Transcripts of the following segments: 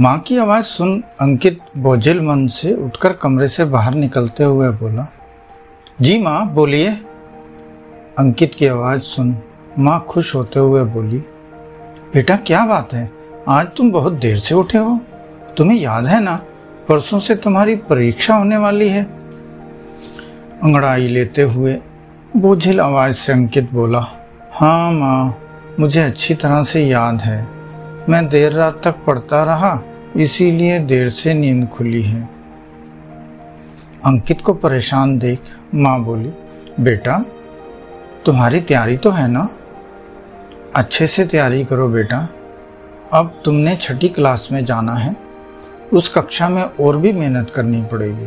माँ की आवाज़ सुन अंकित बोझिल मन से उठकर कमरे से बाहर निकलते हुए बोला, जी माँ, बोलिए। अंकित की आवाज़ सुन माँ खुश होते हुए बोली, बेटा, क्या बात है? आज तुम बहुत देर से उठे हो। तुम्हें याद है ना, परसों से तुम्हारी परीक्षा होने वाली है? अंगड़ाई लेते हुए बोझिल आवाज़ से अंकित बोला हाँ माँ, मुझे अच्छी तरह से याद है। मैं देर रात तक पढ़ता रहा, इसीलिए देर से नींद खुली है। अंकित को परेशान देख माँ बोली, बेटा, तुम्हारी तैयारी तो है ना? अच्छे से तैयारी करो बेटा। अब तुमने छठी क्लास में जाना है। उस कक्षा में और भी मेहनत करनी पड़ेगी।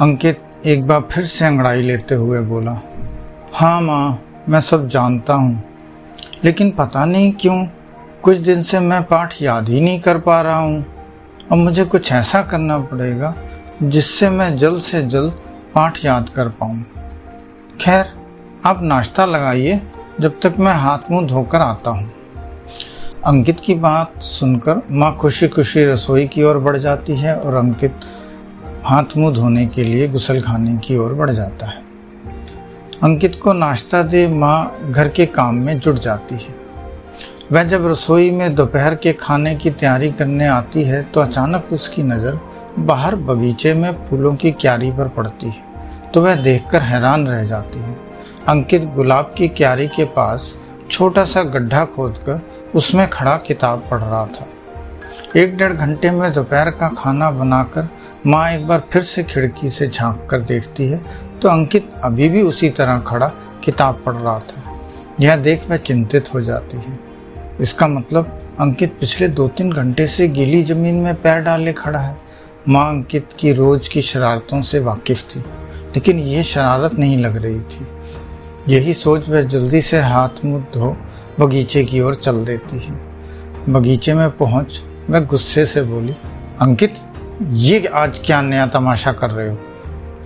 अंकित एक बार फिर से अंगड़ाई लेते हुए बोला हाँ माँ, मैं सब जानता हूँ। लेकिन पता नहीं क्यों, कुछ दिन से मैं पाठ याद ही नहीं कर पा रहा हूँ। अब मुझे कुछ ऐसा करना पड़ेगा, जिससे मैं जल्द से जल्द पाठ याद कर पाऊँ। खैर, आप नाश्ता लगाइए जब तक मैं हाथ मुँह धोकर आता हूँ। अंकित की बात सुनकर माँ खुशी खुशी रसोई की ओर बढ़ जाती है और अंकित हाथ मुँह धोने के लिए गुसल खाने की ओर बढ़ जाता है। अंकित को नाश्ता दे माँ घर के काम में जुट जाती है। वह जब रसोई में दोपहर के खाने की तैयारी करने आती है तो अचानक उसकी नज़र बाहर बगीचे में फूलों की क्यारी पर पड़ती है तो वह देखकर हैरान रह जाती है। अंकित गुलाब की क्यारी के पास छोटा सा गड्ढा खोदकर उसमें खड़ा किताब पढ़ रहा था। एक डेढ़ घंटे में दोपहर का खाना बनाकर माँ एक बार फिर से खिड़की से झाँक कर देखती है तो अंकित अभी भी उसी तरह खड़ा किताब पढ़ रहा था। यह देख वह चिंतित हो जाती है। इसका मतलब अंकित पिछले दो तीन घंटे से गीली ज़मीन में पैर डाले खड़ा है। माँ अंकित की रोज की शरारतों से वाकिफ थी, लेकिन यह शरारत नहीं लग रही थी। यही सोच वह जल्दी से हाथ मुँह धो बगीचे की ओर चल देती है। बगीचे में पहुँच वह गुस्से से बोली, अंकित, ये आज क्या नया तमाशा कर रहे हो?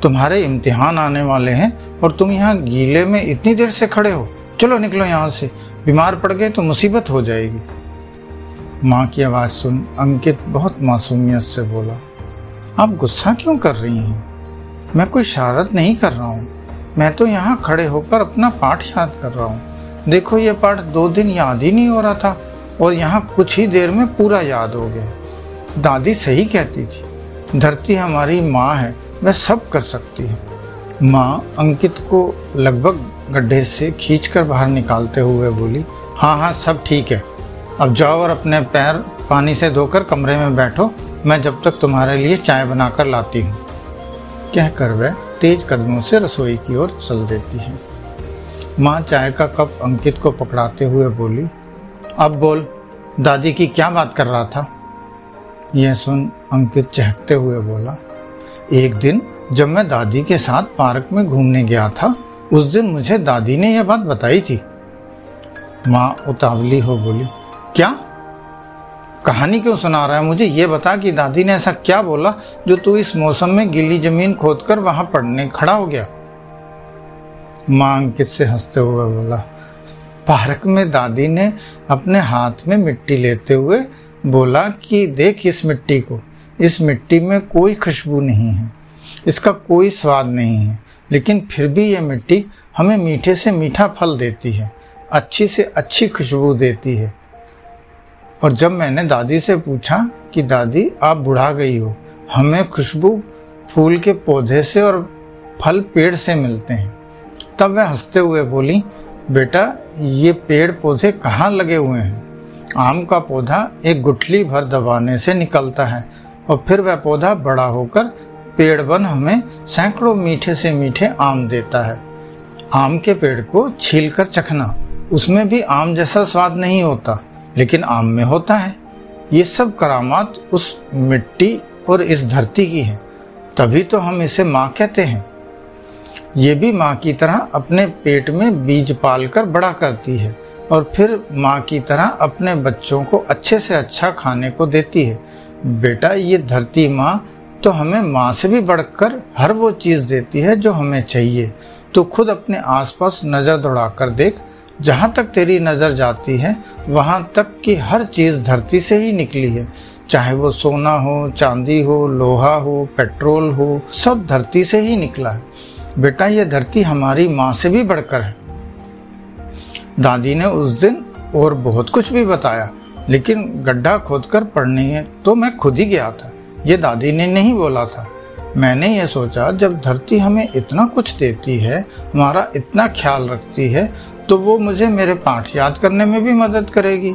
तुम्हारे इम्तिहान आने वाले हैं और तुम यहाँ गीले में इतनी देर से खड़े हो। चलो निकलो यहाँ से। बीमार पड़ गए तो मुसीबत हो जाएगी। माँ की आवाज़ सुन अंकित बहुत मासूमियत से बोला, आप गुस्सा क्यों कर रही हैं? मैं कोई शरारत नहीं कर रहा हूँ। मैं तो यहाँ खड़े होकर अपना पाठ याद कर रहा हूँ। देखो ये पाठ दो दिन याद ही नहीं हो रहा था और यहाँ कुछ ही देर में पूरा याद हो गया। दादी सही कहती थी, धरती हमारी माँ है वह सब कर सकती हूँ। माँ अंकित को लगभग गड्ढे से खींचकर बाहर निकालते हुए बोली हाँ हाँ सब ठीक है। अब जाओ और अपने पैर पानी से धोकर कमरे में बैठो। मैं जब तक तुम्हारे लिए चाय बनाकर लाती हूँ। कहकर वह तेज कदमों से रसोई की ओर चल देती है। माँ चाय का कप अंकित को पकड़ाते हुए बोली, अब बोल, दादी की क्या बात कर रहा था? यह सुन अंकित चहकते हुए बोला एक दिन जब मैं दादी के साथ पार्क में घूमने गया था, उस दिन मुझे दादी ने यह बात बताई थी। माँ उतावली हो बोली, क्या? कहानी क्यों सुना रहा है? मुझे ये बता कि दादी ने ऐसा क्या बोला जो तू इस मौसम में गीली ज़मीन खोदकर वहाँ पढ़ने खड़ा हो गया? माँ अंकित से हँसते हुए बोला, पार्क में दादी ने अपने हाथ में मिट्टी लेते हुए बोला कि देख इस मिट्टी को। इस मिट्टी में कोई खुशबू नहीं है। इसका कोई स्वाद नहीं है। लेकिन फिर भी यह मिट्टी हमें मीठे से मीठा फल देती है, अच्छी से अच्छी खुशबू देती है। और जब मैंने दादी से पूछा कि, दादी, आप बुढ़ा गई हो। हमें खुशबू फूल के पौधे से और फल पेड़ से मिलते हैं। तब वह हँसते हुए बोली, बेटा, ये पेड़ पौधे कहाँ लगे हुए हैं? आम का पौधा एक गुठली भर दबाने से निकलता है। और फिर वह पौधा बड़ा होकर पेड़ बन हमें सैकड़ों मीठे से मीठे आम देता है। आम के पेड़ को छील कर चखना, उसमें भी आम जैसा स्वाद नहीं होता, लेकिन आम में होता है। ये सब करामात उस मिट्टी और इस धरती की है। तभी तो हम इसे माँ कहते हैं। ये भी माँ की तरह अपने पेट में बीज पालकर बड़ा करती है और फिर माँ की तरह अपने बच्चों को अच्छे से अच्छा खाने को देती है। बेटा, ये धरती माँ तो हमें माँ से भी बढ़कर हर वो चीज़ देती है जो हमें चाहिए। तो खुद अपने आसपास नज़र दौड़ा कर देख, जहाँ तक तेरी नज़र जाती है, वहाँ तक की हर चीज़ धरती से ही निकली है। चाहे वो सोना हो, चांदी हो, लोहा हो, पेट्रोल हो, सब धरती से ही निकला है। बेटा, ये धरती हमारी माँ से भी बढ़कर है। दादी ने उस दिन और बहुत कुछ भी बताया। लेकिन गड्ढा खोदकर पढ़ने है तो मैं खुद ही गया था। ये दादी ने नहीं बोला था। मैंने ये सोचा, जब धरती हमें इतना कुछ देती है, हमारा इतना ख्याल रखती है तो वो मुझे मेरे पाठ याद करने में भी मदद करेगी।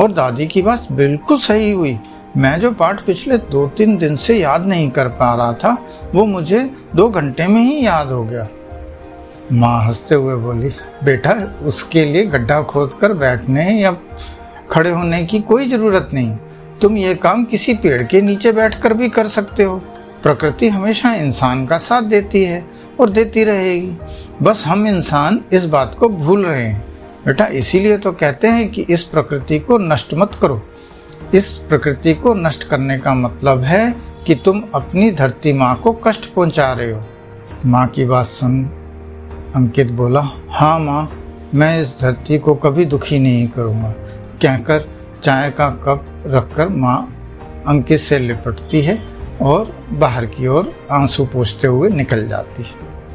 और दादी की बात बिल्कुल सही हुई। मैं जो पाठ पिछले दो तीन दिन से याद नहीं कर पा रहा था, वो मुझे दो घंटे में ही याद हो गया। माँ हँसते हुए बोली, बेटा, उसके लिए गड्ढा खोद कर बैठने या खड़े होने की कोई ज़रूरत नहीं। तुम ये काम किसी पेड़ के नीचे बैठकर भी कर सकते हो। प्रकृति हमेशा इंसान का साथ देती है और देती रहेगी। बस हम इंसान इस बात को भूल रहे हैं। बेटा, इसीलिए तो कहते हैं कि इस प्रकृति को नष्ट मत करो। इस प्रकृति को नष्ट करने का मतलब है कि तुम अपनी धरती माँ को कष्ट पहुँचा रहे हो। माँ की बात सुन, अंकित बोला हाँ माँ, मैं इस धरती को कभी दुखी नहीं करूँगा। कहकर चाय का कप रखकर माँ अंकित से लिपटती है और बाहर की ओर आँसू पोछते हुए निकल जाती है।